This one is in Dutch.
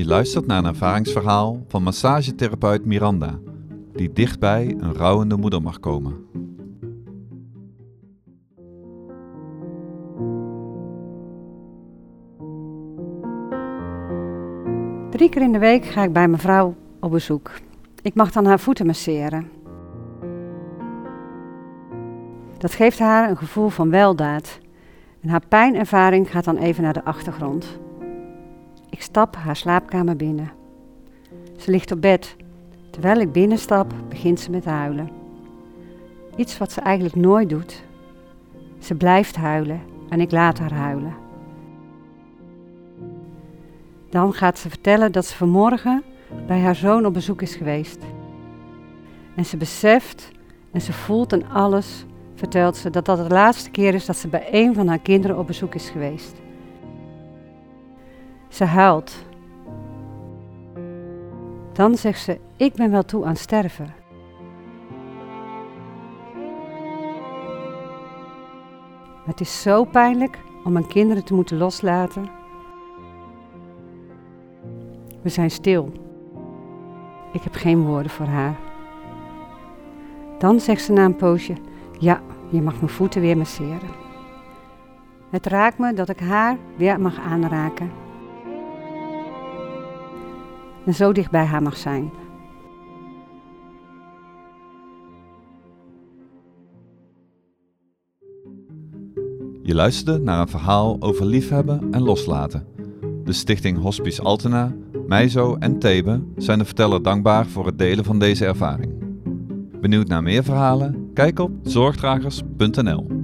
Je luistert naar een ervaringsverhaal van massagetherapeut Miranda, die dichtbij een rouwende moeder mag komen. Drie keer in de week ga ik bij mijn vrouw op bezoek. Ik mag dan haar voeten masseren. Dat geeft haar een gevoel van weldaad. En haar pijnervaring gaat dan even naar de achtergrond. Ik stap haar slaapkamer binnen. Ze ligt op bed. Terwijl ik binnenstap, begint ze met huilen. Iets wat ze eigenlijk nooit doet. Ze blijft huilen en ik laat haar huilen. Dan gaat ze vertellen dat ze vanmorgen bij haar zoon op bezoek is geweest. En ze beseft en ze voelt en alles, vertelt ze, dat dat de laatste keer is dat ze bij een van haar kinderen op bezoek is geweest. Ze huilt. Dan zegt ze: Ik ben wel toe aan sterven. Het is zo pijnlijk om mijn kinderen te moeten loslaten. We zijn stil. Ik heb geen woorden voor haar. Dan zegt ze na een poosje: Ja, je mag mijn voeten weer masseren. Het raakt me dat ik haar weer mag aanraken. Zo dicht bij haar mag zijn. Je luisterde naar een verhaal over liefhebben en loslaten. De stichting Hospice Altena, Meizo en Thebe zijn de verteller dankbaar voor het delen van deze ervaring. Benieuwd naar meer verhalen? Kijk op zorgdragers.nl.